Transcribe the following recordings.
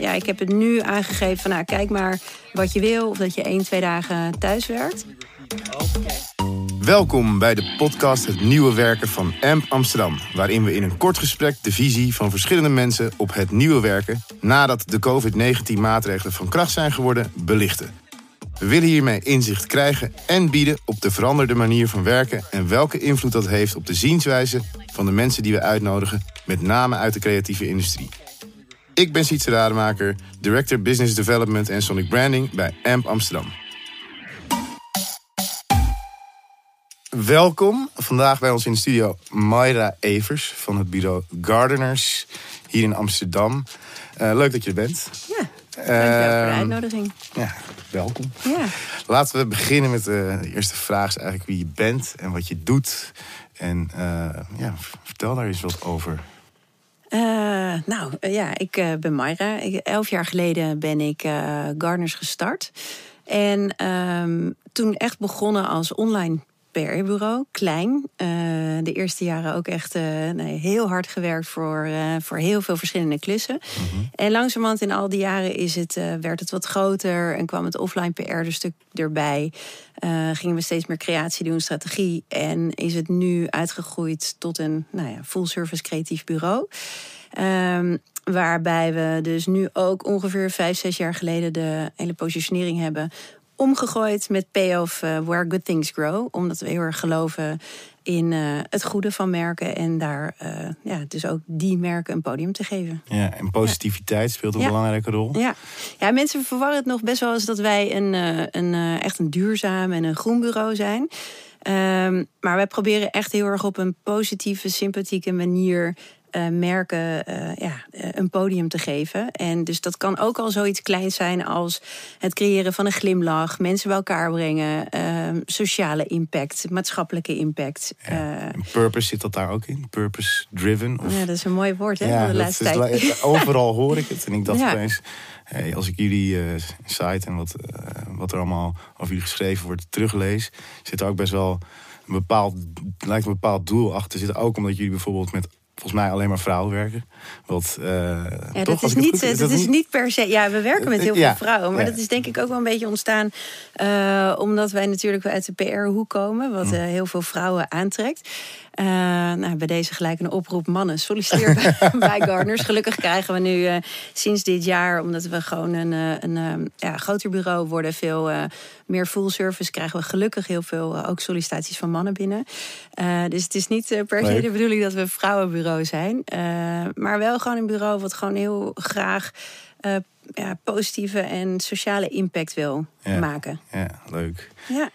ja, ik heb het nu aangegeven van nou, kijk maar wat je wil. Of dat je één, twee dagen thuis werkt. Welkom bij de podcast Het Nieuwe Werken van AMP Amsterdam. Waarin we in een kort gesprek de visie van verschillende mensen op het nieuwe werken... nadat de COVID-19 maatregelen van kracht zijn geworden, belichten. We willen hiermee inzicht krijgen en bieden op de veranderde manier van werken... en welke invloed dat heeft op de zienswijze van de mensen die we uitnodigen... met name uit de creatieve industrie. Ik ben Sietse Rademaker, Director Business Development en Sonic Branding bij AMP Amsterdam. Welkom. Vandaag bij ons in de studio Mayra Evers van het bureau Gardeners hier in Amsterdam. Uh, leuk dat je er bent. Ja, dankjewel voor de uitnodiging. Ja, welkom. Ja. Laten we beginnen met de, de eerste vraag is eigenlijk wie je bent en wat je doet. En uh, ja, vertel daar eens wat over. Uh, nou ja, ik uh, ben Mayra. Elf jaar geleden ben ik Gardeners gestart. En um, toen echt begonnen als online PR-bureau, klein. Uh, de eerste jaren ook echt uh, nee, heel hard gewerkt voor, uh, voor heel veel verschillende klussen. Mm -hmm. En langzamerhand in al die jaren is het, werd het wat groter en kwam het offline PR er stuk erbij. gingen we steeds meer creatie doen, strategie. En is het nu uitgegroeid tot een nou ja, full-service creatief bureau. Um, waarbij we dus nu ook ongeveer vijf, zes jaar geleden de hele positionering hebben omgegooid met payoff uh, Where Good Things Grow. Omdat we heel erg geloven in uh, het goede van merken. En daar uh, ja, dus ook die merken een podium te geven. Ja, en positiviteit ja. speelt een ja. belangrijke rol. Ja. ja, mensen verwarren het nog best wel eens dat wij een, een, echt een duurzaam en een groen bureau zijn. Um, maar wij proberen echt heel erg op een positieve, sympathieke manier uh, merken uh, ja, uh, een podium te geven. En dus dat kan ook al zoiets kleins zijn als het creëren van een glimlach, mensen bij elkaar brengen, sociale impact, maatschappelijke impact. Ja, purpose zit dat daar ook in? Purpose driven? Of... Ja, dat is een mooi woord hè, ja, de laatste tijd. Overal hoor ik het. En ik dacht ja. opeens, hey, als ik jullie site en wat, wat er allemaal over jullie geschreven wordt teruglees, zit er ook best wel een bepaald, lijkt een bepaald doel achter. Zit ook omdat jullie bijvoorbeeld met volgens mij alleen maar vrouwen werken. Wat, uh, ja, toch, dat is, niet, goed, dat is niet per se. Ja, we werken met heel veel ja, vrouwen. Maar ja. dat is denk ik ook wel een beetje ontstaan. Uh, omdat wij natuurlijk uit de PR-hoek komen. Wat uh, heel veel vrouwen aantrekt. Uh, nou, bij deze gelijk een oproep mannen, solliciteer bij Gardeners. Gelukkig krijgen we nu uh, sinds dit jaar, omdat we gewoon een, een, een ja, groter bureau worden, veel uh, meer full service, krijgen we gelukkig heel veel ook sollicitaties van mannen binnen. dus het is niet per se de bedoeling dat we een vrouwenbureau zijn, maar wel gewoon een bureau wat gewoon heel graag ja, positieve en sociale impact wil ja, maken. Ja, leuk. Ja.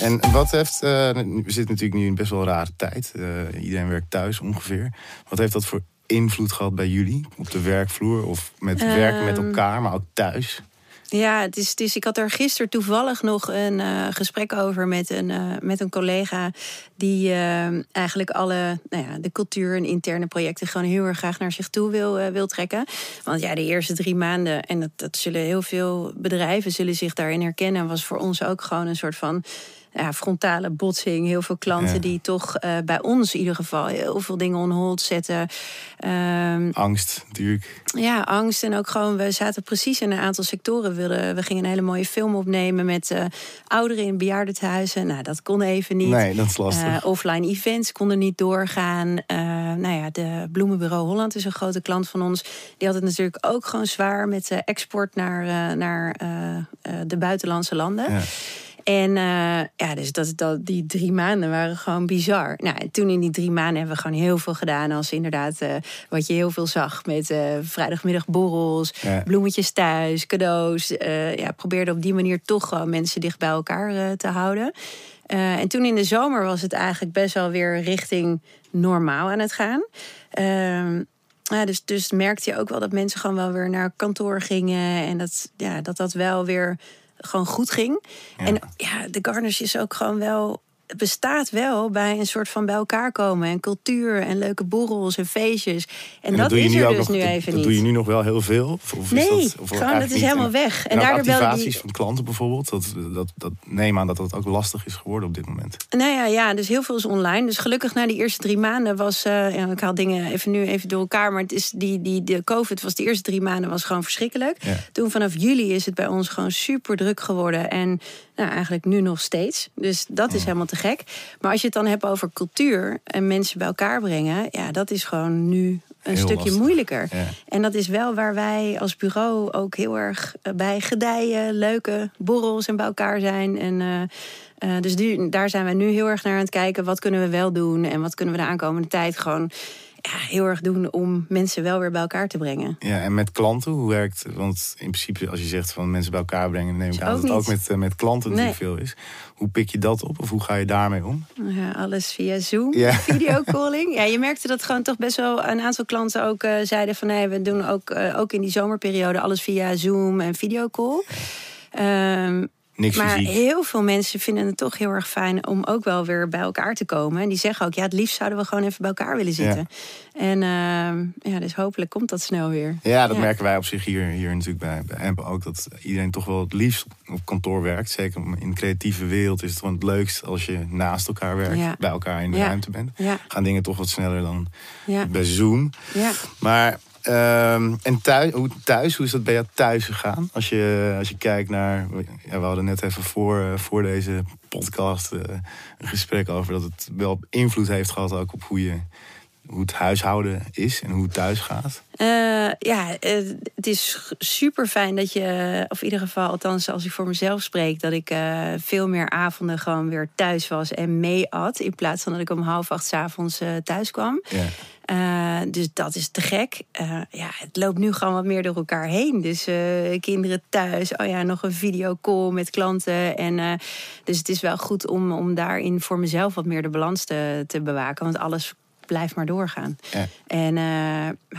En wat heeft, uh, we zitten natuurlijk nu in best wel een rare tijd. Uh, iedereen werkt thuis ongeveer. Wat heeft dat voor invloed gehad bij jullie op de werkvloer? Of met um, werken met elkaar, maar ook thuis? Ja, het is, het is, ik had er gisteren toevallig nog een uh, gesprek over met een, uh, met een collega. Die uh, eigenlijk alle nou ja, de cultuur en interne projecten gewoon heel erg graag naar zich toe wil, wil trekken. Want ja, de eerste drie maanden, en dat, dat zullen heel veel bedrijven zullen zich daarin herkennen, was voor ons ook gewoon een soort van ja, frontale botsing. Heel veel klanten ja. die toch uh, bij ons in ieder geval heel veel dingen on hold zetten. Um, angst, natuurlijk. Ja, angst. En ook gewoon, we zaten precies in een aantal sectoren. We, wilden, we gingen een hele mooie film opnemen met uh, ouderen in bejaardentehuizen. Nou, dat kon even niet. Nee, dat is lastig. Uh, offline events konden niet doorgaan. nou ja, de Bloemenbureau Holland is een grote klant van ons. Die had het natuurlijk ook gewoon zwaar met export naar, naar de buitenlandse landen. Ja. En uh, ja, dus dat, dat, die drie maanden waren gewoon bizar. Nou, en toen in die drie maanden hebben we gewoon heel veel gedaan. Als inderdaad, uh, wat je heel veel zag met uh, vrijdagmiddagborrels, ja. bloemetjes thuis, cadeaus. ja, probeerde op die manier toch gewoon mensen dicht bij elkaar te houden. en toen in de zomer was het eigenlijk best wel weer richting normaal aan het gaan. Ehm, ja, dus, dus merkte je ook wel dat mensen gewoon wel weer naar kantoor gingen. En dat ja, dat, dat wel weer gewoon goed ging. Ja. En ja, de Garners is ook gewoon wel het bestaat wel bij een soort van bij elkaar komen en cultuur en leuke borrels en feestjes. En, dat, is er dus nog, nu even dat niet. doe je nu nog wel heel veel? Of, of nee, is dat, of gewoon dat is helemaal En- weg. En, En, ook daardoor activaties die. van klanten bijvoorbeeld. Dat, dat, dat neem aan dat dat ook lastig is geworden op dit moment. Nou ja, ja, dus heel veel is online. Dus gelukkig na die eerste drie maanden was. ja, ik haal dingen even nu even door elkaar. Maar het is die, die, de COVID was de eerste drie maanden was gewoon verschrikkelijk. Ja. Toen vanaf juli is het bij ons gewoon super druk geworden. En nou, eigenlijk nu nog steeds. Dus dat is helemaal te gek. Maar als je het dan hebt over cultuur en mensen bij elkaar brengen. Ja, dat is gewoon nu een Heel stukje lastig. moeilijker. Ja. En dat is wel waar wij als bureau ook heel erg eh, bij gedijen, leuke borrels en bij elkaar zijn. En eh, eh, dus die, daar zijn wij nu heel erg naar aan het kijken. Wat kunnen we wel doen en wat kunnen we de aankomende tijd gewoon ja, heel erg doen om mensen wel weer bij elkaar te brengen. Ja, en met klanten, hoe werkt Want in principe, als je zegt van mensen bij elkaar brengen, neem ik aan dat het ook met, eh, met klanten Nee. natuurlijk veel is. Hoe pik je dat op of hoe ga je daarmee om? Ja, alles via Zoom, Ja. videocalling. Ja, je merkte dat gewoon toch best wel een aantal klanten ook eh, zeiden van nee, we doen ook, eh, ook in die zomerperiode alles via Zoom en videocall. Ehm, Niks Maar fysiek. heel veel mensen vinden het toch heel erg fijn om ook wel weer bij elkaar te komen. En die zeggen ook, ja, het liefst zouden we gewoon even bij elkaar willen zitten. En ehm, ja, dus hopelijk komt dat snel weer. Ja, dat Ja. merken wij op zich hier, hier natuurlijk bij, bij Amp ook. Dat iedereen toch wel het liefst op kantoor werkt. Zeker in de creatieve wereld is het gewoon het leukst als je naast elkaar werkt. Ja. Bij elkaar in de ruimte bent. Ja, Gaan dingen toch wat sneller dan bij Zoom. ja. Maar ehm, en thuis hoe, thuis, hoe is dat bij jou thuis gegaan? Als je, als je kijkt naar. Ja, we hadden net even voor, eh, voor deze podcast eh, een gesprek over dat het wel invloed heeft gehad ook op hoe, je, hoe het huishouden is en hoe het thuis gaat. Eh, ja, het is super fijn dat je, of in ieder geval, althans als ik voor mezelf spreek, dat ik veel meer avonden gewoon weer thuis was en mee at. In plaats van dat ik om half acht 's avonds thuis kwam. Ja. Eh, dus dat is te gek. Eh, ja, het loopt nu gewoon wat meer door elkaar heen. Dus eh, kinderen thuis. Oh ja, nog een videocall met klanten. En, dus het is wel goed om, om daarin voor mezelf wat meer de balans te, te bewaken. Want alles blijft maar doorgaan. Ja. En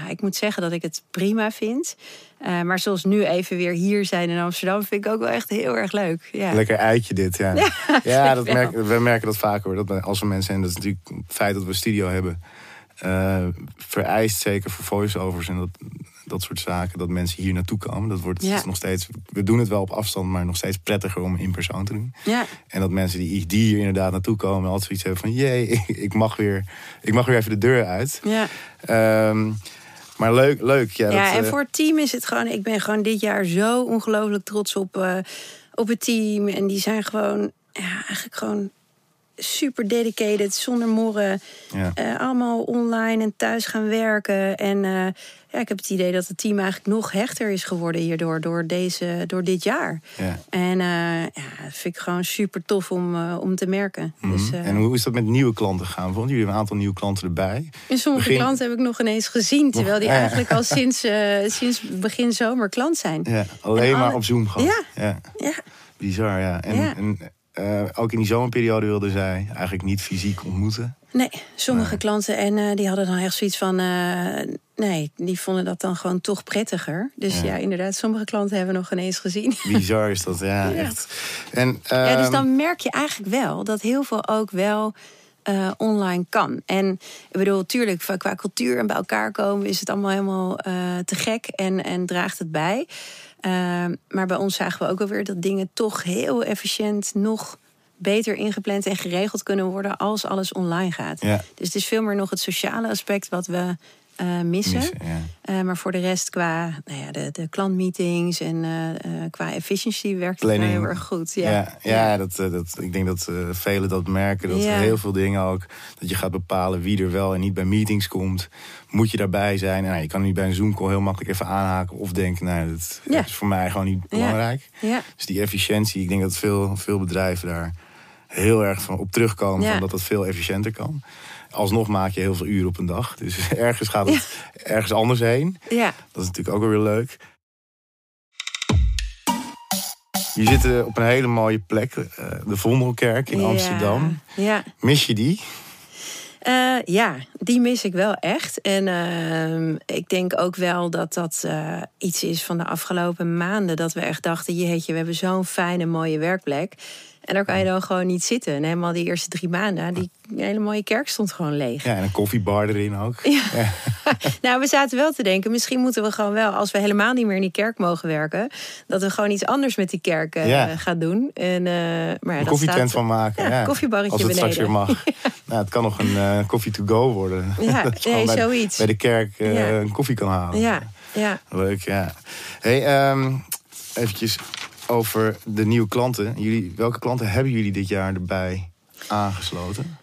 ik moet zeggen dat ik het prima vind. Maar zoals nu even weer hier zijn in Amsterdam... vind ik ook wel echt heel erg leuk. Ja. Lekker eitje dit, ja. Ja, dat merken, we merken dat vaker hoor. Dat als we mensen, en dat is natuurlijk het feit dat we een studio hebben, eh, vereist zeker voor voice-overs en dat, dat soort zaken, dat mensen hier naartoe komen. Dat wordt Ja. nog steeds, we doen het wel op afstand, maar nog steeds prettiger om in persoon te doen. Ja, En dat mensen die, die hier inderdaad naartoe komen, altijd zoiets hebben van, jee, ik mag weer, ik mag weer even de deur uit. ja. Ehm, maar leuk, leuk. Ja, Ja, dat, en eh, voor het team is het gewoon... Ik ben gewoon dit jaar zo ongelooflijk trots op, eh, op het team. En die zijn gewoon, ja, eigenlijk gewoon super dedicated, zonder morren. ja. Eh, allemaal online en thuis gaan werken. En eh, ja, ik heb het idee dat het team eigenlijk nog hechter is geworden hierdoor, door, deze, door dit jaar. ja. En eh, ja, dat vind ik gewoon super tof om, om te merken. Dus, Mhm. eh, en hoe is dat met nieuwe klanten gaan? Want jullie hebben een aantal nieuwe klanten erbij. en sommige begin- klanten heb ik nog ineens gezien, terwijl die eigenlijk al sinds, sinds begin zomer klant zijn. Ja, alleen En maar alle- op Zoom gewoon. Ja. Bizar, ja. En, Ja. en eh, ook in die zomerperiode wilden zij eigenlijk niet fysiek ontmoeten. nee, sommige klanten en eh, die hadden dan echt zoiets van, eh, nee, die vonden dat dan gewoon toch prettiger. Dus Ja. ja, inderdaad, sommige klanten hebben we nog ineens gezien. Bizar is dat, ja, Ja. echt. En, Ja, dus ehm, dan merk je eigenlijk wel dat heel veel ook wel online kan. En ik bedoel, tuurlijk, qua- cultuur en bij elkaar komen is het allemaal helemaal te gek en, en draagt het bij. Ehm, maar bij ons zagen we ook alweer dat dingen toch heel efficiënt nog beter ingepland en geregeld kunnen worden als alles online gaat. Ja. Dus het is veel meer nog het sociale aspect wat we eh, missen. missen, ja. Eh, maar voor de rest, qua nou ja, de, de klantmeetings en eh, qua efficiency werkt het heel erg goed. Ja, Ja, ja, Dat, dat, ik denk dat velen dat merken. Dat heel veel dingen ook. Dat je gaat bepalen wie er wel en niet bij meetings komt. Moet je daarbij zijn? Nou, je kan niet bij een Zoom-call heel makkelijk even aanhaken. Of denken, nou, dat is voor mij gewoon niet belangrijk. Ja. Dus die efficiëntie, ik denk dat veel, veel bedrijven daar heel erg van op terugkomen. Van dat dat veel efficiënter kan. Alsnog maak je heel veel uren op een dag. Dus ergens gaat het ergens anders heen. ja. Dat is natuurlijk ook wel weer leuk. Je zit eh, op een hele mooie plek, eh, de Vondelkerk in. Amsterdam. Ja. Mis je die? Eh, ja, die mis ik wel echt. En ehm, ik denk ook wel dat dat iets is van de afgelopen maanden. Dat we echt dachten, jeetje, we hebben zo'n fijne, mooie werkplek. En daar kan je dan gewoon niet zitten. En helemaal die eerste drie maanden, die hele mooie kerk stond gewoon leeg. Ja, en een koffiebar erin ook. Ja. nou, we zaten wel te denken, misschien moeten we gewoon wel, als we helemaal niet meer in die kerk mogen werken, dat we gewoon iets anders met die kerk uh, Ja. gaan doen. En, eh maar Een koffietent staat- van maken. Ja, koffiebarretje Als het straks weer beneden. mag. nou, het kan nog een eh koffie to go worden. Ja, Dat je nee, bij, zoiets. bij de kerk eh, een koffie kan halen. Ja, ja. Leuk, ja. Hey, ehm eventjes over de nieuwe klanten. Jullie, welke klanten hebben jullie dit jaar erbij aangesloten?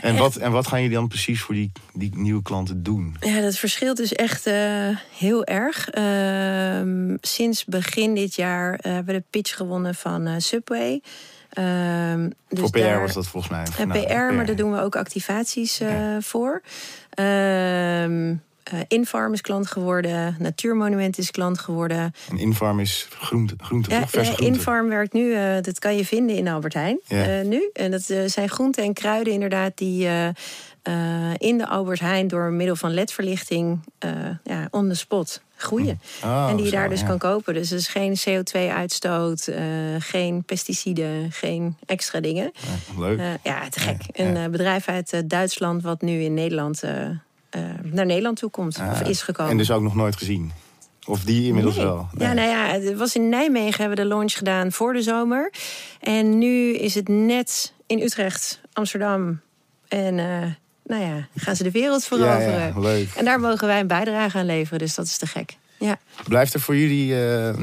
En wat, en wat gaan jullie dan precies voor die, die nieuwe klanten doen? Ja, dat verschilt dus echt eh, heel erg. Ehm, sinds begin dit jaar eh, hebben we de pitch gewonnen van eh, Subway. Ehm, dus voor PR daar- was dat volgens mij. Nou, PR, maar daar doen we ook activaties voor. Ehm eh, Infarm is klant geworden. Natuurmonument is klant geworden. Een Infarm is groente, groente Ja? Verse eh, groente. Infarm werkt nu, eh, dat kan je vinden in Albert Heijn Ja. nu. En dat zijn groenten en kruiden inderdaad die in de Albert Heijn door middel van ledverlichting ja, on the spot groeien. Oh, en die je zo, daar dus ja. kan kopen. Dus er is geen CO2-uitstoot, eh, geen pesticiden, geen extra dingen. Ja, leuk. Eh, ja, te gek. Ja, Een bedrijf uit Duitsland wat nu in Nederland naar Nederland toe komt. of Ah, is gekomen. En dus ook nog nooit gezien? Of die inmiddels Nee. wel? Ja, nou ja, het was in Nijmegen hebben we de launch gedaan voor de zomer. En nu is het net in Utrecht, Amsterdam. En eh, nou ja, gaan ze de wereld veroveren. ja, leuk. En daar mogen wij een bijdrage aan leveren. Dus dat is te gek. Ja. Blijft er voor jullie eh, eh,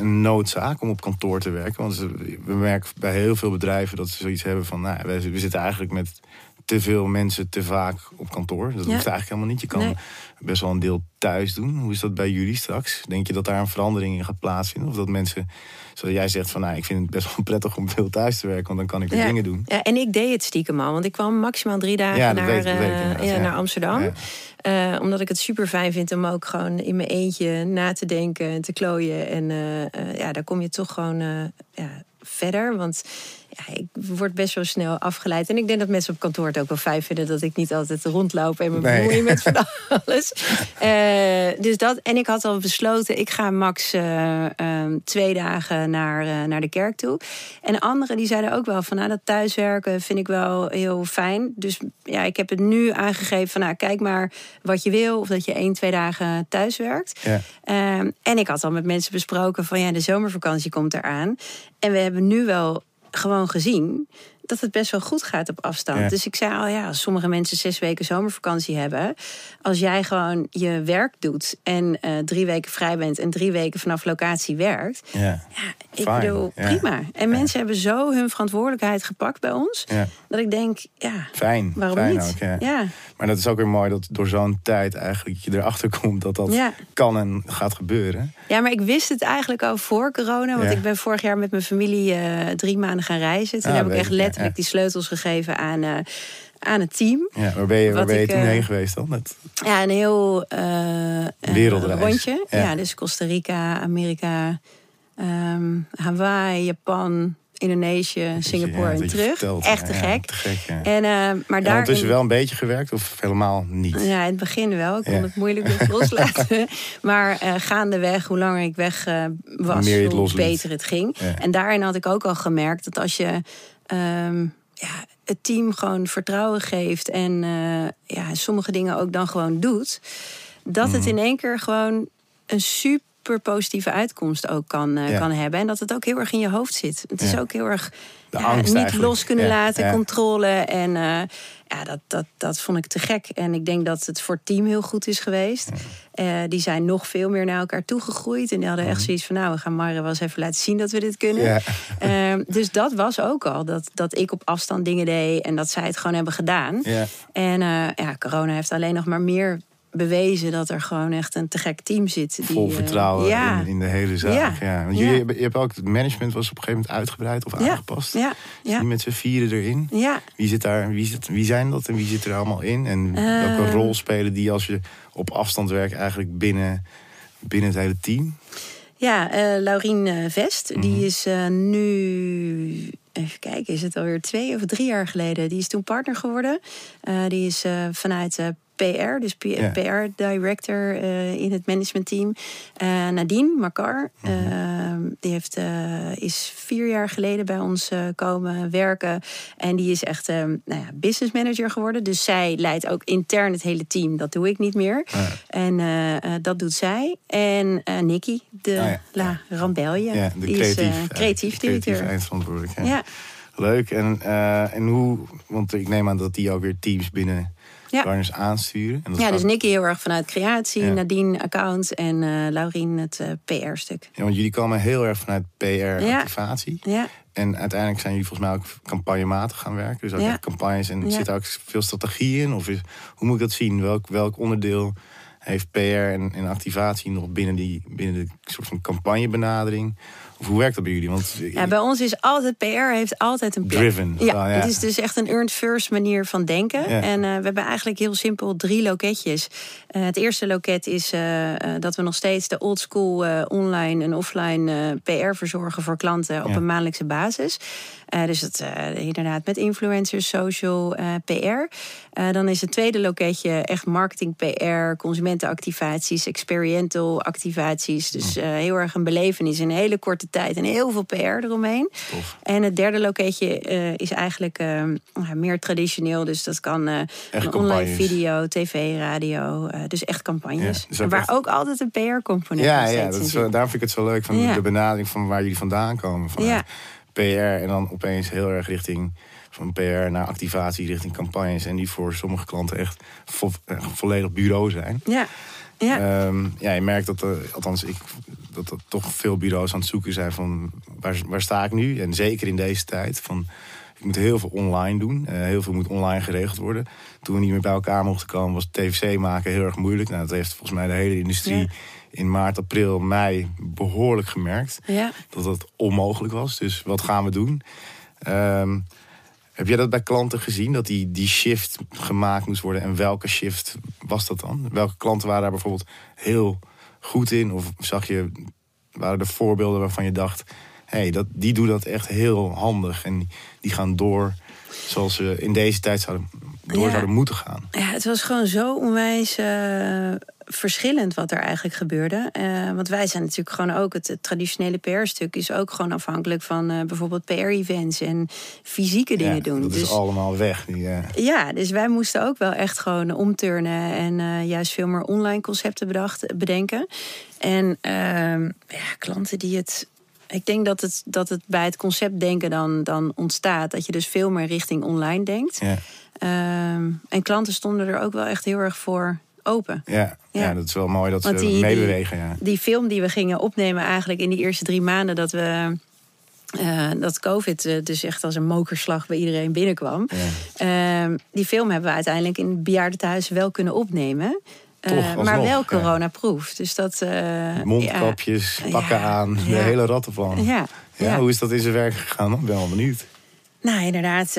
een noodzaak om op kantoor te werken? Want we merken bij heel veel bedrijven dat ze zoiets hebben van... Nou, we zitten eigenlijk met te veel mensen te vaak op kantoor. Dat hoeft eigenlijk helemaal niet. Je kan Nee. best wel een deel thuis doen. Hoe is dat bij jullie straks? Denk je dat daar een verandering in gaat plaatsvinden? Of dat mensen, zoals jij zegt, van nou, ik vind het best wel prettig om veel thuis te werken... want dan kan ik weer Ja. dingen doen. ja, en ik deed het stiekem al. Want ik kwam maximaal drie dagen Ja, naar, weet eh, ja, naar Amsterdam. Eh, omdat ik het super fijn vind om ook gewoon in mijn eentje na te denken en te klooien. En eh, ja, daar kom je toch gewoon ja, verder. Want ja, ik word best wel snel afgeleid. En ik denk dat mensen op kantoor het ook wel fijn vinden dat ik niet altijd rondloop en me Nee. bemoei met van alles. Eh, dus dat. En ik had al besloten, ik ga max eh, ehm, twee dagen naar, eh, naar de kerk toe. En anderen die zeiden ook wel van nou, dat thuiswerken vind ik wel heel fijn. Dus ja, ik heb het nu aangegeven van nou, kijk maar wat je wil. Of dat je één, twee dagen thuis werkt. Ja. Ehm, en ik had al met mensen besproken van ja, de zomervakantie komt eraan. En we hebben nu wel gewoon gezien dat het best wel goed gaat op afstand. Ja. Dus ik zei al ja, als sommige mensen zes weken zomervakantie hebben, als jij gewoon je werk doet en eh, drie weken vrij bent en drie weken vanaf locatie werkt, Ja. ja, ik Fijn, bedoel ja. prima. En mensen hebben zo hun verantwoordelijkheid gepakt bij ons, dat ik denk, ja, Fijn. waarom Fijn niet? Ook, ja. Maar dat is ook weer mooi dat door zo'n tijd eigenlijk je erachter komt dat dat kan en gaat gebeuren. Ja, maar ik wist het eigenlijk al voor corona. Want ik ben vorig jaar met mijn familie eh, drie maanden gaan reizen. Toen Ah, heb ik echt ik, letterlijk ja. die sleutels gegeven aan, eh, aan het team. Ja, waar ben je, waar ben je ik, toen eh, heen geweest dan? Met, Ja, een heel eh, Wereldreis. rondje. Ja. Dus Costa Rica, Amerika, ehm, Hawaii, Japan, Indonesië, Singapore ja, en terug. vertelt, Echt te ja, gek. te gek ja. En, maar daar ondertussen wel een beetje gewerkt of helemaal niet? Ja, in het begin wel. Ik kon het moeilijk loslaten. maar gaandeweg, hoe langer ik weg was, hoe beter het ging. En daarin had ik ook al gemerkt dat als je ehm, ja, het team gewoon vertrouwen geeft en eh, ja, sommige dingen ook dan gewoon doet, dat het in één keer gewoon een super positieve uitkomst ook kan, eh, Ja. kan hebben. En dat het ook heel erg in je hoofd zit. Het is ook heel erg ja, niet los kunnen laten, controle. En eh, ja, dat, dat, dat vond ik te gek. En ik denk dat het voor het team heel goed is geweest. Eh, die zijn nog veel meer naar elkaar toegegroeid. En die hadden echt zoiets van, nou, we gaan Marre wel eens even laten zien dat we dit kunnen. Mhm. Ja. Ehm, dus dat was ook al. Dat, dat ik op afstand dingen deed en dat zij het gewoon hebben gedaan. Ja. En eh, ja, corona heeft alleen nog maar meer bewezen dat er gewoon echt een te gek team zit. Die, Vol eh, vertrouwen ja. in, in de hele zaak. Ja. Ja. Want jullie je hebt ook, het management was op een gegeven moment uitgebreid of aangepast. Ja, ja, met z'n vieren erin. ja. Wie, zit daar, wie, zit, wie zijn dat en wie zit er allemaal in? En welke rol spelen die als je op afstand werkt eigenlijk binnen, binnen het hele team? Ja, eh Laurien eh, Vest, Mhm. die is eh, nu even kijken, is het alweer twee of drie jaar geleden. Die is toen partner geworden. Uh, die is uh, vanuit uh, PR, dus Ja. PR-director in het managementteam. Uh, Nadine Makar, Mhm. die heeft, is vier jaar geleden bij ons komen werken. En die is echt um, nou ja, business manager geworden. Dus zij leidt ook intern het hele team. Dat doe ik niet meer. Ja. En dat doet zij. En Nikki, de Ah. La Rambelje, die creatief, is creatief directeur. creatief eindverantwoordelijk. Ja. Ja. Leuk. En, eh, en hoe, want ik neem aan dat die ook weer teams binnen Ja. Garners aansturen. En dat Ja, dus Nicky heel erg vanuit creatie, Ja. Nadine account en eh Laurien het eh, PR-stuk. Ja, want jullie komen heel erg vanuit PR-activatie. Ja, En uiteindelijk zijn jullie volgens mij ook campagnematig gaan werken. Dus ook Ja. echt campagnes. En Ja. zit daar ook veel strategie in? Of is, hoe moet ik dat zien? Welk, welk onderdeel heeft PR en, en activatie nog binnen, die, binnen de soort van campagnebenadering? Of hoe werkt dat bij jullie? Want ja, bij ons is altijd PR heeft altijd een plek. Driven. Ja, Oh, ja. het is dus echt een earned first manier van denken. Ja. En eh, we hebben eigenlijk heel simpel drie loketjes. Eh, het eerste loket is eh, dat we nog steeds de old school online en offline PR verzorgen voor klanten op Ja. een maandelijkse basis. Dus dat inderdaad met influencers, social, PR. Dan is het tweede loketje echt marketing, PR, consumentenactivaties, experiential activaties. Dus eh, heel erg een belevenis in een hele korte tijd en heel veel PR eromheen. Tof. En het derde loketje eh, is eigenlijk eh, meer traditioneel. Dus dat kan eh, een online video, tv, radio. dus echt campagnes. Ja, dus waar echt- ook altijd een PR-component Ja, ja dat is, daarom vind ik het zo leuk van Ja. de benadering van waar jullie vandaan komen. Van Ja. PR en dan opeens heel erg richting van PR naar activatie, richting campagnes. En die voor sommige klanten echt vo- volledig bureau zijn. Ja, ja. Ehm, ja, je merkt dat, er, althans, ik, dat er toch veel bureaus aan het zoeken zijn van waar, waar sta ik nu? En zeker in deze tijd van ik moet heel veel online doen. Eh, heel veel moet online geregeld worden. Toen we niet meer bij elkaar mochten komen, was TVC maken heel erg moeilijk. Nou, dat heeft volgens mij de hele industrie Ja. in maart, april, mei behoorlijk gemerkt. ja. Dat dat onmogelijk was. Dus wat gaan we doen? Ehm, heb jij dat bij klanten gezien? Dat die, die shift gemaakt moest worden? En welke shift was dat dan? Welke klanten waren daar bijvoorbeeld heel goed in? Of zag je, waren er voorbeelden waarvan je dacht... hé, hey, dat, die doen dat echt heel handig. En die- gaan door zoals ze in deze tijd zouden, door Ja. zouden moeten gaan. Ja, het was gewoon zo onwijs eh, verschillend wat er eigenlijk gebeurde. Eh, want wij zijn natuurlijk gewoon ook, het, het traditionele PR-stuk is ook gewoon afhankelijk van eh, bijvoorbeeld PR-events en fysieke dingen Ja, doen. Dat dus is allemaal weg. Die, eh, ja, dus wij moesten ook wel echt gewoon omturnen en juist veel meer online concepten bedacht, bedenken. En ehm, ja, klanten die het. Ik denk dat het, dat het bij het concept denken dan, dan ontstaat. Dat je dus veel meer richting online denkt. ja, Ehm, en klanten stonden er ook wel echt heel erg voor open. ja, ja. Ja. dat is wel mooi dat Want ze die- meebewegen. Ja. Die film die we gingen opnemen eigenlijk in die eerste drie maanden dat we. eh, dat COVID eh, dus echt als een mokerslag bij iedereen binnenkwam. Ja. Ehm, die film hebben we uiteindelijk in het bejaardentehuis wel kunnen opnemen. Eh, Toch, maar wel coronaproof. Dus dat. Mondkapjes, pakken aan, de hele rattenplan. Ja, Ja. Hoe is dat in zijn werk gegaan? Ik ben wel benieuwd. Nou, inderdaad,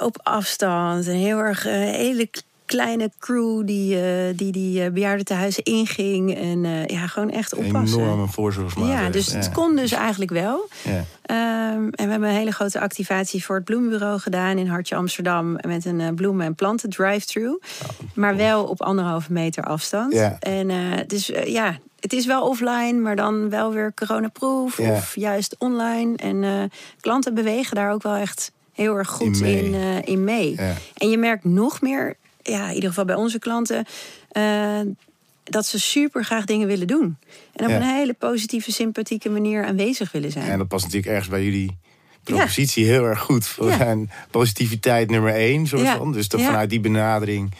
op afstand. Heel erg eh, hele kleine crew die eh, die, die eh, bejaardentehuizen inging. En eh, ja, gewoon echt oppassen. Enorme voorzorgsmaatregelen. Ja, dus het kon dus eigenlijk wel. Ja. Ehm, en we hebben een hele grote activatie voor het Bloembureau gedaan in Hartje Amsterdam. Met een bloemen- en planten drive-thru. maar wel op anderhalve meter afstand. Ja. En dus ja, het is wel offline, maar dan wel weer coronaproof. Ja. Of juist online. En klanten bewegen daar ook wel echt heel erg goed In mee. in, in mee. En je merkt nog meer, ja, in ieder geval bij onze klanten. eh, dat ze super graag dingen willen doen. En op Ja. een hele positieve, sympathieke manier aanwezig willen zijn. En dat past natuurlijk ergens bij jullie propositie heel erg goed. We Ja. zijn positiviteit nummer één, soort van. Dus dat vanuit die benadering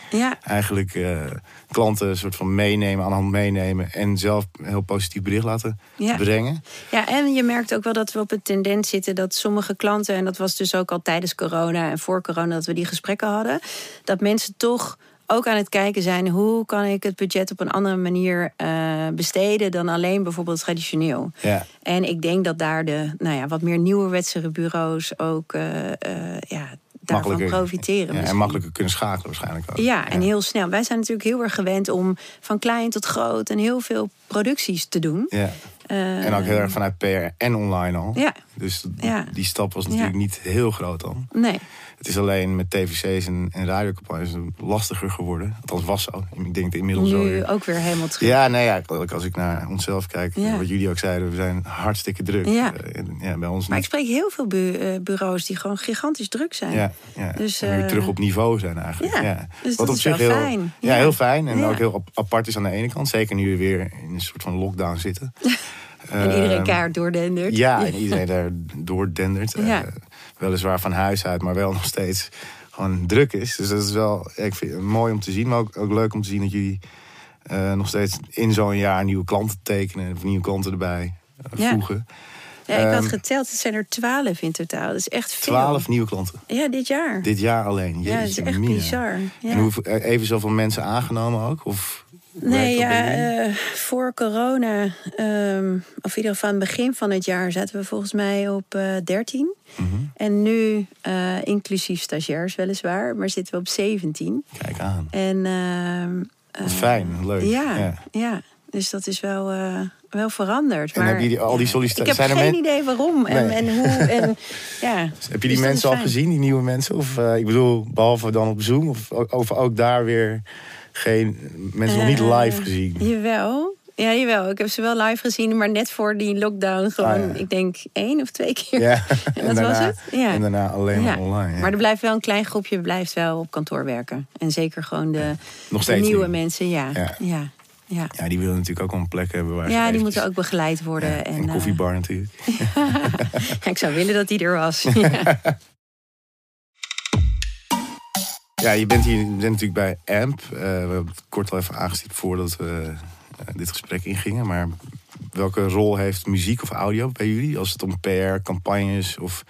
eigenlijk eh, klanten een soort van meenemen, aan de hand meenemen... en zelf een heel positief bericht laten brengen. ja, en je merkt ook wel dat we op een tendens zitten dat sommige klanten, en dat was dus ook al tijdens corona en voor corona dat we die gesprekken hadden, dat mensen toch ook aan het kijken zijn hoe kan ik het budget op een andere manier eh, besteden dan alleen bijvoorbeeld traditioneel. Ja. En ik denk dat daar de nou ja, wat meer nieuwerwetsere bureaus ook eh, eh, ja, daarvan profiteren. Ja, en makkelijker kunnen schakelen waarschijnlijk ook. Ja, en heel snel. Wij zijn natuurlijk heel erg gewend om van klein tot groot en heel veel producties te doen. Ja. En ook heel erg vanuit PR en online al. Ja, Dus Ja. die stap was natuurlijk Ja. niet heel groot dan. Nee. Het is alleen met tvc's en, en radiocampagnes lastiger geworden. Althans was zo. Ik denk inmiddels zo Nu weer. ook weer helemaal terug. Ja, nee, ja, als ik naar onszelf kijk, Ja. wat jullie ook zeiden, we zijn hartstikke druk. Ja. Eh, ja, bij ons Maar ik spreek heel veel bu- eh, bureaus die gewoon gigantisch druk zijn. Ja, ja. Dus, en weer eh, terug op niveau zijn eigenlijk. ja, Ja. dus Wat dat op is zich wel heel fijn. Ja, heel fijn. En ook heel ap- apart is aan de ene kant. Zeker nu we weer in een soort van lockdown zitten. En iedereen Ehm, keihard doordendert. Ja, en iedereen daar doordendert. Eh, Ja. weliswaar van huis uit, maar wel nog steeds gewoon druk is. Dus dat is wel ja, ik vind het mooi om te zien. Maar ook, ook leuk om te zien dat jullie eh, nog steeds in zo'n jaar nieuwe klanten tekenen. Of nieuwe klanten erbij eh, Ja. voegen. Ja, ik had Ehm, geteld, het zijn er twaalf in totaal. Dat is echt veel. Twaalf nieuwe klanten. Ja, dit jaar. Dit jaar alleen. ja, dat is echt bizar. Ja. En hoeveel, eh, even zoveel mensen aangenomen ook? Of Nee, ja, eh, voor corona, ehm, of in ieder geval aan het begin van het jaar, zaten we volgens mij op eh 13. Mhm. En nu, eh, inclusief stagiairs weliswaar, maar zitten we op 17. Kijk aan. En, ehm, eh, fijn, leuk. Ja, Ja. ja. dus dat is wel, eh, wel veranderd. En maar, hebben jullie al die ja, sollicita- Ik heb geen men- idee waarom en, Nee. en hoe. En, ja. Heb je die Dus mensen al fijn. gezien, die nieuwe mensen? Of eh, ik bedoel, behalve dan op Zoom, of, of ook daar weer geen mensen nog niet Eh, live gezien? Jawel. Ja, jawel. Ik heb ze wel live gezien, maar net voor die lockdown gewoon, Ah, ja. ik denk één of twee keer. Ja, En dat was het? Ja. En daarna alleen maar Ja. online. Ja. Maar er blijft wel een klein groepje blijft wel op kantoor werken. En zeker gewoon de, Nog de steeds nieuwe mensen, ja. Ja. Ja, ja. ja. Ja, die willen natuurlijk ook wel een plek hebben waar ze Ja, die eventjes- moeten ook begeleid worden. Ja, en, en eh, koffiebar natuurlijk. ja, ik zou willen dat die er was. Ja. Je bent hier je bent natuurlijk bij AMP. Eh, we hebben het kort al even aangestipt voordat we eh, dit gesprek ingingen. Maar welke rol heeft muziek of audio bij jullie? Als het om PR, campagnes of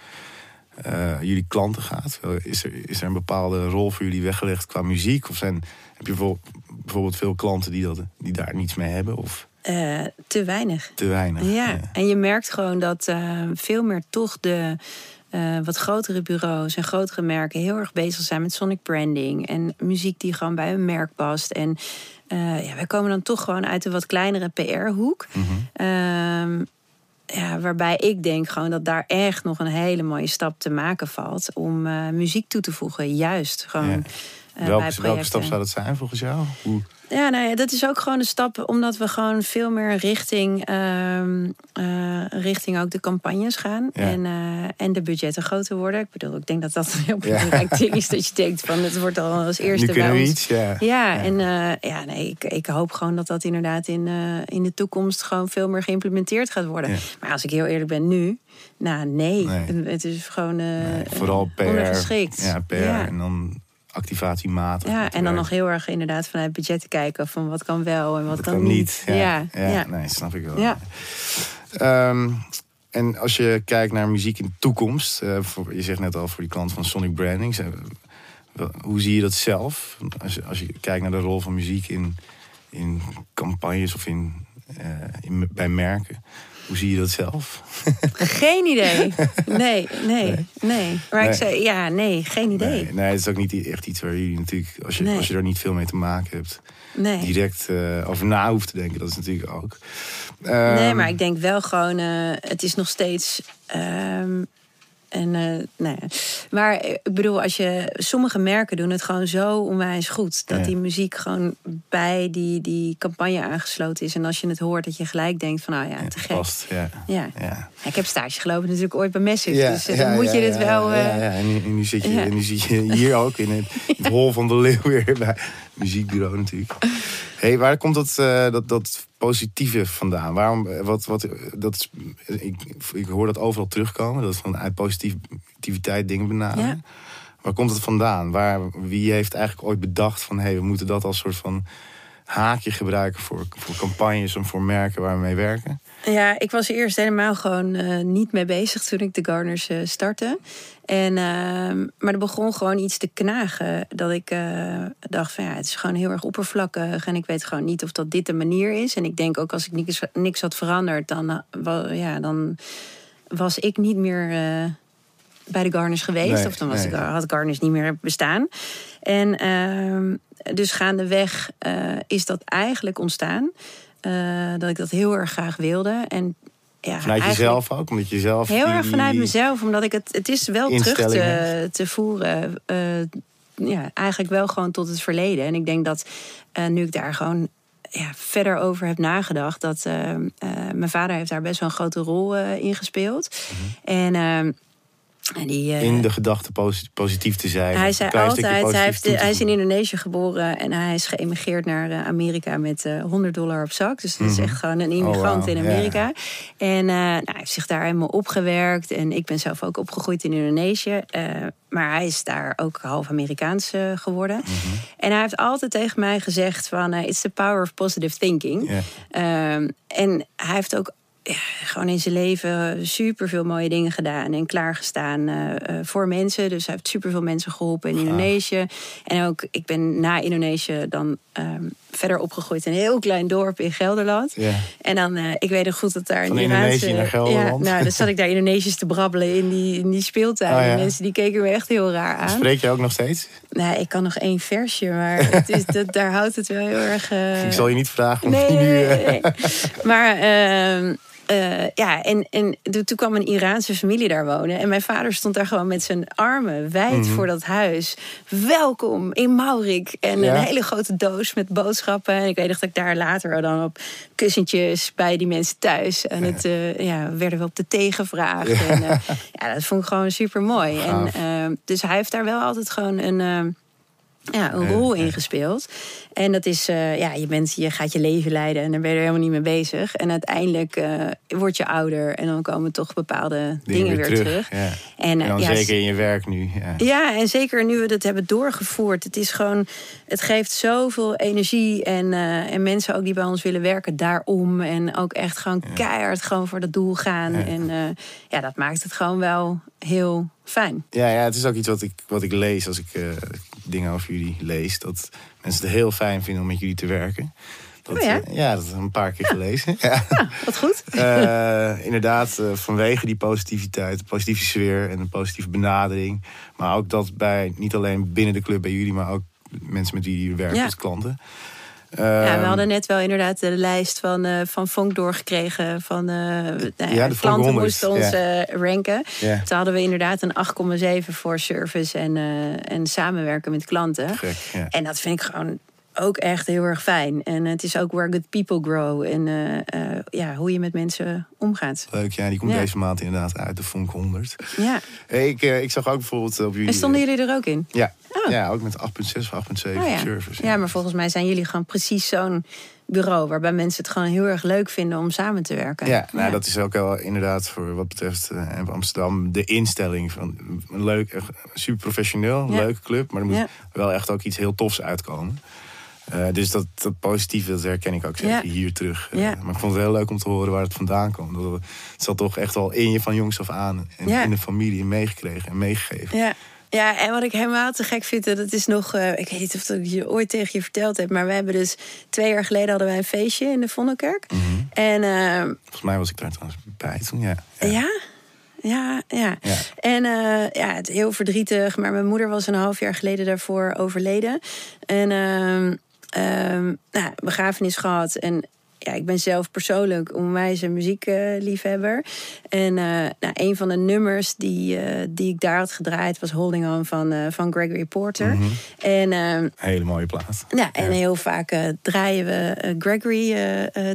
eh, jullie klanten gaat. Is er, is er een bepaalde rol voor jullie weggelegd qua muziek? Of zijn, heb je bijvoorbeeld, bijvoorbeeld veel klanten die, dat, die daar niets mee hebben? Of te weinig. te weinig? Ja, en je merkt gewoon dat veel meer toch de eh, wat grotere bureaus en grotere merken heel erg bezig zijn met sonic branding en muziek die gewoon bij hun merk past. En eh, ja, wij komen dan toch gewoon uit een wat kleinere PR-hoek. Mhm. Ehm, ja, waarbij ik denk gewoon dat daar echt nog een hele mooie stap te maken valt om eh, muziek toe te voegen. Juist gewoon. Ja. Eh, welke, welke stap zou dat zijn volgens jou? Hoe, Ja, nou ja, dat is ook gewoon een stap, omdat we gewoon veel meer richting, ehm, eh, richting ook de campagnes gaan. Ja. En, eh, en de budgetten groter worden. Ik bedoel, ik denk dat dat een heel Ja. belangrijk ding is. Dat je denkt van, het wordt al als eerste nu bij ons. iets, ja. Ja, en ja, nee, ik, ik hoop gewoon dat dat inderdaad in, in de toekomst gewoon veel meer geïmplementeerd gaat worden. Maar als ik heel eerlijk ben, nu, nou nee, Nee. het is gewoon Nee, vooral PR. Ja, PR en dan activatiematig. Ja, en dan nog heel erg inderdaad vanuit budgetten kijken van wat kan wel en wat kan, kan niet. Ja, Ja, ja, ja. nee, snap ik wel. Ja. Ehm, en als je kijkt naar muziek in de toekomst, eh, voor, je zegt net al voor die klant van Sonic Branding, wel- hoe zie je dat zelf? Als je, als je kijkt naar de rol van muziek in, in campagnes of in, eh, in, bij merken, hoe zie je dat zelf? Geen idee. Nee, nee, nee. Maar Nee. ik zei, ja, nee, geen idee. Nee, nee, het is ook niet echt iets waar jullie natuurlijk, als je, als je er niet veel mee te maken hebt, Nee. direct eh, over na hoeft te denken. Dat is natuurlijk ook. Nee, Ehm, maar ik denk wel gewoon, eh, het is nog steeds. ehm, en, eh, nou ja. Maar eh, ik bedoel, als je, sommige merken doen het gewoon zo onwijs goed. Dat Ja. die muziek gewoon bij die, die campagne aangesloten is. En als je het hoort, dat je gelijk denkt van, nou ja, te gek. past, ja. Ja. Ja. Ik heb stage gelopen natuurlijk ooit bij Massive. dus eh, dan moet je ja, dit wel... Ja, ja, En, nu, en nu zit je, nu zit je hier ook in het, het hol van de leeuw weer bij muziekbureau natuurlijk. Hey, waar komt dat, eh, dat, dat positieve vandaan? Waarom, eh, wat, wat, dat is, ik, ik hoor dat overal terugkomen. Dat is van uit positiviteit dingen benaderen. Ja. Waar komt het vandaan? Waar, wie heeft eigenlijk ooit bedacht van... hé, hey, we moeten dat als soort van haakje gebruiken voor, voor campagnes en voor merken waar we mee werken? Ja, ik was er eerst helemaal gewoon eh, niet mee bezig toen ik de Garners startte. En, ehm, maar er begon gewoon iets te knagen. Dat ik eh, dacht van ja, het is gewoon heel erg oppervlakkig. En ik weet gewoon niet of dat dit de manier is. En ik denk ook als ik niks, niks had veranderd, dan, eh, ja, dan was ik niet meer eh, bij de Garners geweest. Nee, of dan was nee. ik, had Garners niet meer bestaan. En ehm, dus gaandeweg is dat eigenlijk ontstaan. dat ik dat heel erg graag wilde. En ja, Vanuit jezelf ook? Omdat je zelf Heel erg vanuit mezelf, omdat ik het, het is wel terug te, te voeren. eh, ja, eigenlijk wel gewoon tot het verleden. En ik denk dat eh, nu ik daar gewoon ja, verder over heb nagedacht, dat eh, mijn vader heeft daar best wel een grote rol in gespeeld. Eh, en die, eh, Mhm. In de gedachte posi- positief te zijn. hij zei altijd, hij, heeft, hij is in. Indonesië geboren en hij is geëmigreerd naar eh, Amerika met eh 100 dollar op zak. Dus dat is echt gewoon een immigrant Mhm. Oh, wauw. in Ja, Amerika. En eh, nou, hij heeft zich daar helemaal opgewerkt. En ik ben zelf ook opgegroeid in Indonesië. Eh, maar hij is daar ook half Amerikaans eh, geworden. Mhm. En hij heeft altijd tegen mij gezegd van... eh, it's the power of positive thinking. Ehm, en hij heeft ook ja, gewoon in zijn leven super veel mooie dingen gedaan en klaargestaan eh, eh, voor mensen. Dus hij heeft super veel mensen geholpen in Indonesië. En ook, ik ben na Indonesië dan ehm, verder opgegroeid in een heel klein dorp in Gelderland. En dan, eh, ik weet nog goed dat daar Van een Iraanse- Indonesië naar Gelderland. Ja, nou, dan zat ik daar Indonesisch te brabbelen in die, in die speeltuin. Oh, ja. Mensen die keken me echt heel raar aan. Spreek je ook nog steeds? Nou, ik kan nog één versje, maar het is, dat, daar houdt het wel heel erg... eh, ik zal je niet vragen om Nee, nu... nee, eh, nee, nee. Maar eh, ja, en, en toen kwam een Iraanse familie daar wonen. En mijn vader stond daar gewoon met zijn armen wijd Mhm. voor dat huis. Welkom in Maurik. En Ja. een hele grote doos met boodschappen. En ik weet nog dat ik daar later dan op kussentjes bij die mensen thuis. En het eh, ja, werden we op de thee gevraagd. En, eh, ja, dat vond ik gewoon super mooi. En, dus hij heeft daar wel altijd gewoon een. Ja, een rol ja. in gespeeld. En dat is, eh, ja, je, bent, je gaat je leven leiden en daar ben je er helemaal niet mee bezig. En uiteindelijk eh, word je ouder en dan komen toch bepaalde dingen, weer terug. Ja. En, En dan ja, zeker in je werk nu. Ja. ja, en zeker nu we dat hebben doorgevoerd. Het is gewoon, het geeft zoveel energie. En, en mensen ook die bij ons willen werken daarom. En ook echt gewoon keihard gewoon voor dat doel gaan. En ja, dat maakt het gewoon wel heel fijn. Ja, ja, het is ook iets wat ik, wat ik lees als ik eh, dingen over jullie lees. Dat mensen het heel fijn vinden om met jullie te werken. Dat, Oh ja? eh, ja, dat heb ik een paar keer gelezen. ja. Wat goed. Eh, inderdaad, eh, vanwege die positiviteit, de positieve sfeer en een positieve benadering. Maar ook dat bij, niet alleen binnen de club bij jullie, maar ook mensen met wie jullie werken als klanten. Ja, Ehm, we hadden net wel inderdaad de lijst van, eh van Vonk doorgekregen. Van, eh nou ja, de klanten 100, moesten ons eh, ranken. Toen hadden we inderdaad een 8,7 voor service en, en samenwerken met klanten. Gek. En dat vind ik gewoon ook echt heel erg fijn. En het is ook where good people grow. En eh, eh, ja, hoe je met mensen omgaat. Leuk, ja, die komt Ja. deze maand inderdaad uit, de Vonk 100. Ja. Hey, ik, eh, ik zag ook bijvoorbeeld op jullie... En stonden jullie er ook in? Ja, Oh. ja ook met 8,6 of 8,7 Oh ja. service. ja, maar volgens mij zijn jullie gewoon precies zo'n bureau... waarbij mensen het gewoon heel erg leuk vinden om samen te werken. Ja, nou, dat is ook wel inderdaad voor wat betreft Amsterdam de instelling van een leuk, echt super professioneel, leuke club, maar er moet wel echt ook iets heel tofs uitkomen. Eh, dus dat, dat positieve, dat herken ik ook zeker Ja. hier terug. Eh, Ja. Maar ik vond het heel leuk om te horen waar het vandaan kwam. Dat het, zat toch echt wel in je van jongs af aan en Ja. in de familie meegekregen en meegegeven. Ja. Ja, en wat ik helemaal te gek vind, dat is nog... eh, ik weet niet of ik je ooit tegen je verteld heb... maar we hebben dus twee jaar geleden hadden wij een feestje in de Vondelkerk. Mhm. En Volgens mij was ik daar trouwens bij toen, ja. ja, ja, ja. Ja. En ja, het heel verdrietig. Maar mijn moeder was een half jaar geleden daarvoor overleden. En ehm ehm nou, begrafenis gehad. En ja, ik ben zelf persoonlijk onwijs een muziekliefhebber. en eh, nou, een van de nummers die, eh, die ik daar had gedraaid was Holding On van, eh, van Gregory Porter. En ehm, Hele mooie plaat. ja, en heel vaak draaien we Gregory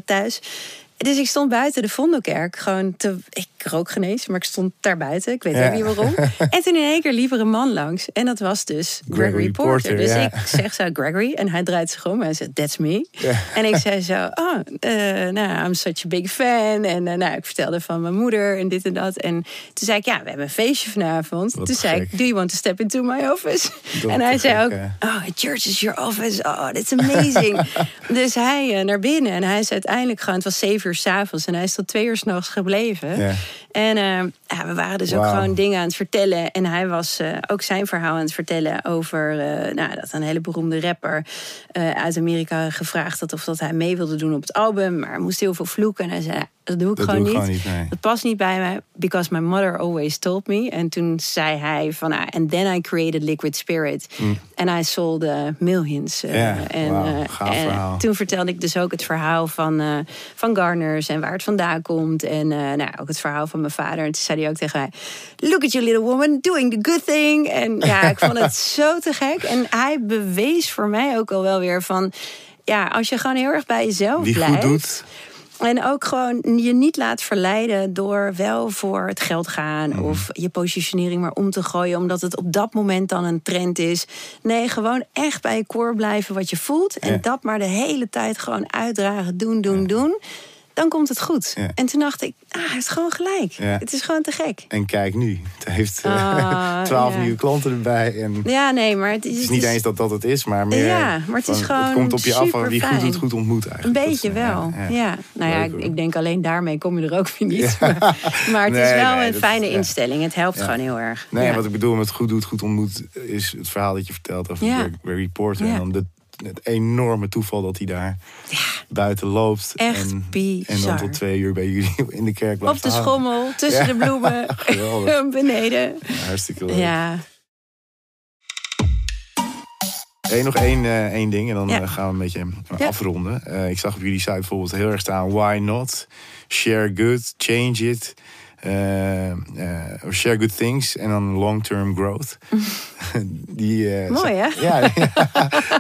thuis. Dus ik stond buiten de Vondelkerk. Gewoon te, ik rook genees, maar ik stond daar buiten. Ik weet Ja. ook niet waarom. en toen in één keer liep er een man langs. En dat was dus Gregory, Gregory Porter. Porter, Dus ja. ik zeg zo, Gregory. En hij draait zich om en zei, that's me. Ja. En ik zei zo, oh, eh, nou, I'm such a big fan. En eh, nou, ik vertelde van mijn moeder en dit en dat. En toen zei ik, ja, we hebben een feestje vanavond. Wat toen zei ik, do you want to step into my office? Dat en hij zei gek, ook, oh, church is your office. Oh, that's amazing. dus hij eh, naar binnen en hij is uiteindelijk gewoon, het was zeven uur s'avonds en hij is tot twee uur s'nachts gebleven. En eh, ja, we waren dus ook gewoon dingen aan het vertellen. En hij was eh, ook zijn verhaal aan het vertellen over eh, nou, dat een hele beroemde rapper eh, uit Amerika gevraagd had of dat hij mee wilde doen op het album. Maar hij moest heel veel vloeken. En hij zei, Dat doe ik Dat gewoon doe ik niet. gewoon niet. Dat past niet bij mij. Because my mother always told me. En toen zei hij van... ah, and then I created Liquid Spirit. En I sold uh, millions. uh, Mm. Ja, en, uh, en toen vertelde ik dus ook het verhaal van, uh, van Garners... en waar het vandaan komt. En uh, nou, ook het verhaal van mijn vader. En toen zei hij ook tegen mij... Look at you little woman, doing the good thing. En ja, ik vond het zo te gek. En hij bewees voor mij ook al wel weer van... Ja, als je gewoon heel erg bij jezelf Wie blijft... goed doet, En ook gewoon je niet laat verleiden door wel voor het geld gaan Mhm. of je positionering maar om te gooien omdat het op dat moment dan een trend is. Nee, gewoon echt bij je core blijven wat je voelt en Ja. dat maar de hele tijd gewoon uitdragen, doen, doen, doen. Dan komt het goed. Ja. En toen dacht ik, ah, hij heeft gewoon gelijk. Ja. Het is gewoon te gek. En kijk nu, het heeft eh, Ah, twaalf ja. nieuwe klanten erbij. En Ja, nee, maar het is, het is niet eens dat dat het is, maar meer. Ja, maar het is van, gewoon komt op je af van wie goed doet, goed ontmoet Een eigenlijk. Is, beetje eh, wel, ja. Nou ja, ik, ik denk alleen daarmee kom je er ook weer niet. Maar, maar het is wel nee, een dat- fijne instelling. Het helpt gewoon heel erg. Nee, wat ik bedoel met goed doet, goed ontmoet, is het verhaal dat je vertelt over Ja. Greg, Gregory Porter. Ja. En dan de, het enorme toeval dat hij daar buiten loopt. Echt en, bizar. en dan tot twee uur bij jullie in de kerk blijft Op de hangen. schommel, tussen Ja. de bloemen, beneden. Hartstikke leuk. Ja, Hey, nog één, eh, één ding en dan Ja. eh, gaan we een beetje Ja. afronden. Eh, ik zag op jullie site bijvoorbeeld heel erg staan... Why not? Share good, change it. Or share good things en dan long-term growth. die, eh, Mooi, hè? Ja,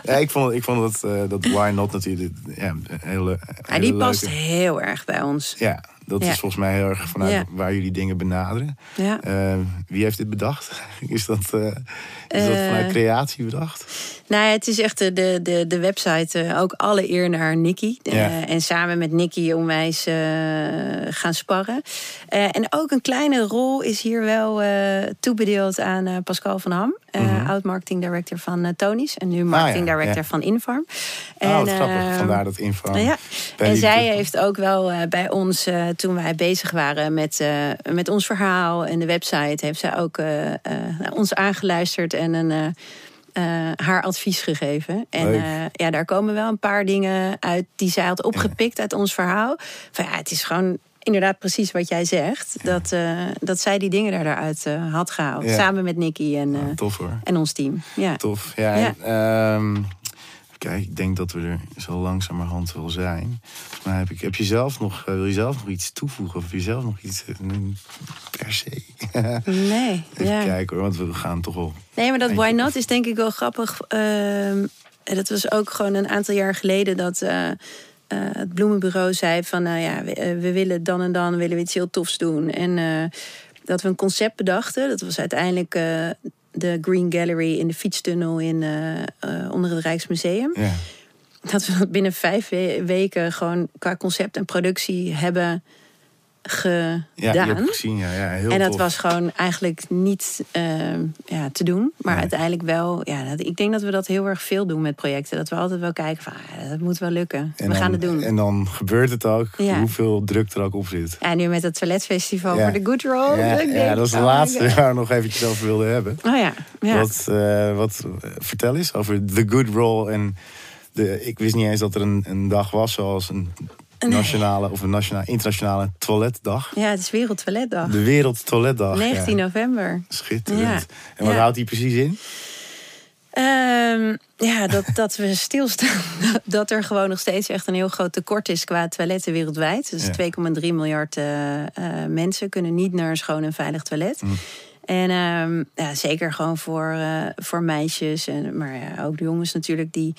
ja, ik vond, ik vond dat, dat why not natuurlijk ja, een hele, ja hele die past heel erg bij ons. Ja, dat Ja. is volgens mij heel erg vanuit Ja. waar jullie dingen benaderen. Ja. Eh, wie heeft dit bedacht? Is dat, eh, is dat vanuit Eh, creatie bedacht? Nou, ja, het is echt de, de, de, website. ook alle eer naar Nicky. En samen met Nicky onwijs gaan sparren. En ook een kleine rol is hier wel toebedeeld aan Pascal van Ham. eh, Oud-marketing director van Tony's. En nu marketing. Ah, ja, director van Infarm. oh, grappig. ehm, Vandaar dat ja, bij en zij heeft ook wel bij ons, toen wij bezig waren met, eh, met ons verhaal en de website, heeft zij ook eh, eh, ons aangeluisterd en een, haar advies gegeven. En ja, daar komen wel een paar dingen uit die zij had opgepikt uit ons verhaal. Van ja, het is gewoon inderdaad precies wat jij zegt. Dat, dat zij die dingen daaruit had gehaald. Ja. Samen met Nicky en, Ah, tof hoor. en ons team. Ja. Tof. Ja, Ja. en, ehm, kijk, ik denk dat we er zo langzamerhand wel zijn. Maar heb, ik, heb je zelf nog, eh, wil je zelf nog iets toevoegen? Of wil je zelf nog iets? eh, per se. Nee, Even ja. kijken hoor, want we gaan toch wel. Nee, maar dat Why Not is denk ik wel grappig. Ehm, dat was ook gewoon een aantal jaar geleden dat eh, het bloemenbureau zei van... nou ja, we, we willen dan en dan willen we iets heel tofs doen. En dat we een concept bedachten. Dat was uiteindelijk de Green Gallery in de fietstunnel in, eh, eh, onder het Rijksmuseum. Ja, Dat we dat binnen vijf we- weken gewoon qua concept en productie hebben gedaan. ja die heb ik gezien. Ja, ja, heel En dat tof. was gewoon eigenlijk niet ehm, ja, te doen. Maar Nee. uiteindelijk wel. Ja, dat, ik denk dat we dat heel erg veel doen met projecten. Dat we altijd wel kijken van ah, dat moet wel lukken. En we dan- gaan het doen. En dan gebeurt het ook, Ja. hoeveel druk er ook op zit. ja, nu met het toiletfestival Ja. voor de Good Roll. Ja, dat is de oh laatste waar we nog eventjes over wilden hebben. Oh ja. Wat, eh, wat, vertel eens over The Good Roll. En de, ik wist niet eens dat er een, een dag was zoals een Nee. nationale of een nationale, internationale toiletdag. ja, het is Wereld Toiletdag. De Wereld Toiletdag. 19 ja. november. Schitterend. Ja. En wat Ja. houdt die precies in? Ehm, ja, dat, dat we stilstaan. Dat er gewoon nog steeds echt een heel groot tekort is qua toiletten wereldwijd. Dus Ja. 2,3 miljard eh, eh, mensen kunnen niet naar een schoon en veilig toilet. Mm. En ehm, ja, zeker gewoon voor, eh, voor meisjes, en, maar ja, ook de jongens natuurlijk die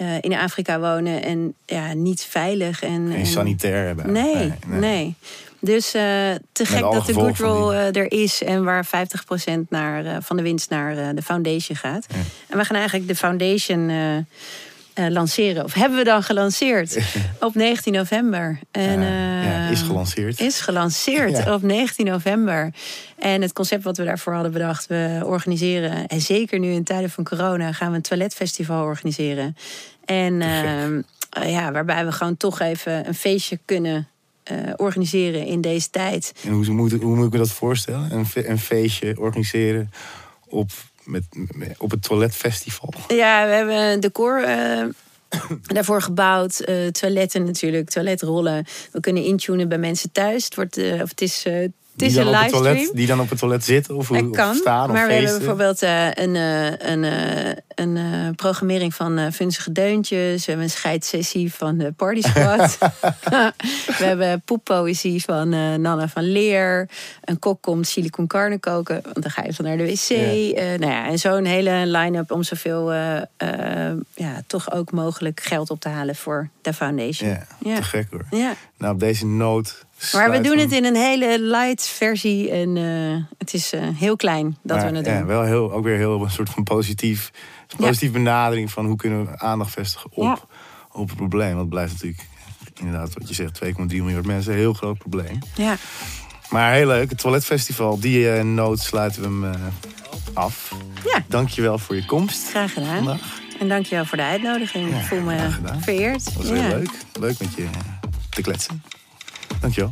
eh, in Afrika wonen en ja, niet veilig. En, Geen en- sanitair hebben. Nee, nee. Dus eh, te gek dat de gevolgen Good van Roll die. eh, er is en waar 50% naar, van de winst naar de foundation gaat. Ja. En we gaan eigenlijk de foundation eh, eh, lanceren. Of hebben we dan gelanceerd op 19 november. En, Ja, ja, eh, is gelanceerd. Is gelanceerd Ja. op 19 november. En het concept wat we daarvoor hadden bedacht, we organiseren, en zeker nu in tijden van corona, gaan we een toiletfestival organiseren. En ehm, eh, ja, waarbij we gewoon toch even een feestje kunnen eh, organiseren in deze tijd. En hoe, moet, hoe moet ik me dat voorstellen? Een, fe- een feestje organiseren op, met, op het toiletfestival. Ja, we hebben decor eh, Daarvoor gebouwd, eh, toiletten natuurlijk, toiletrollen. We kunnen intunen bij mensen thuis. Het, wordt, eh, of het is, Die is dan, een op het toilet, livestream. die dan op het toilet zitten of, hoe, Het of kan, staan of maar we hebben bijvoorbeeld eh, een, eh, een, eh, een programmering van vunzige deuntjes. We hebben een scheidssessie van de Party Squad. we hebben poeppoëzie van eh Nanne van Leer. Een kok komt chili con carne koken, want dan ga je van naar de wc. Eh, nou ja, en zo'n hele line-up om zoveel ja, toch ook mogelijk geld op te halen voor de foundation. Ja, Ja. te gek hoor. Ja. Nou, op deze noot... Maar we doen het in een hele light versie en eh, het is eh, heel klein dat Maar, we het ja, doen. wel heel, ook weer heel een soort van positief, positief benadering van hoe kunnen we aandacht vestigen op, Ja. op het probleem. Want het blijft natuurlijk, inderdaad, wat je zegt, 2,3 miljard mensen, een heel groot probleem. Ja. Maar heel leuk, het toiletfestival, die eh, noot sluiten we hem af. Ja. Dankjewel voor je komst Graag gedaan. vandaag. En dank je wel voor de uitnodiging. Ja, ik voel me vereerd. Dat was Ja. heel leuk. Leuk met je te kletsen. thank you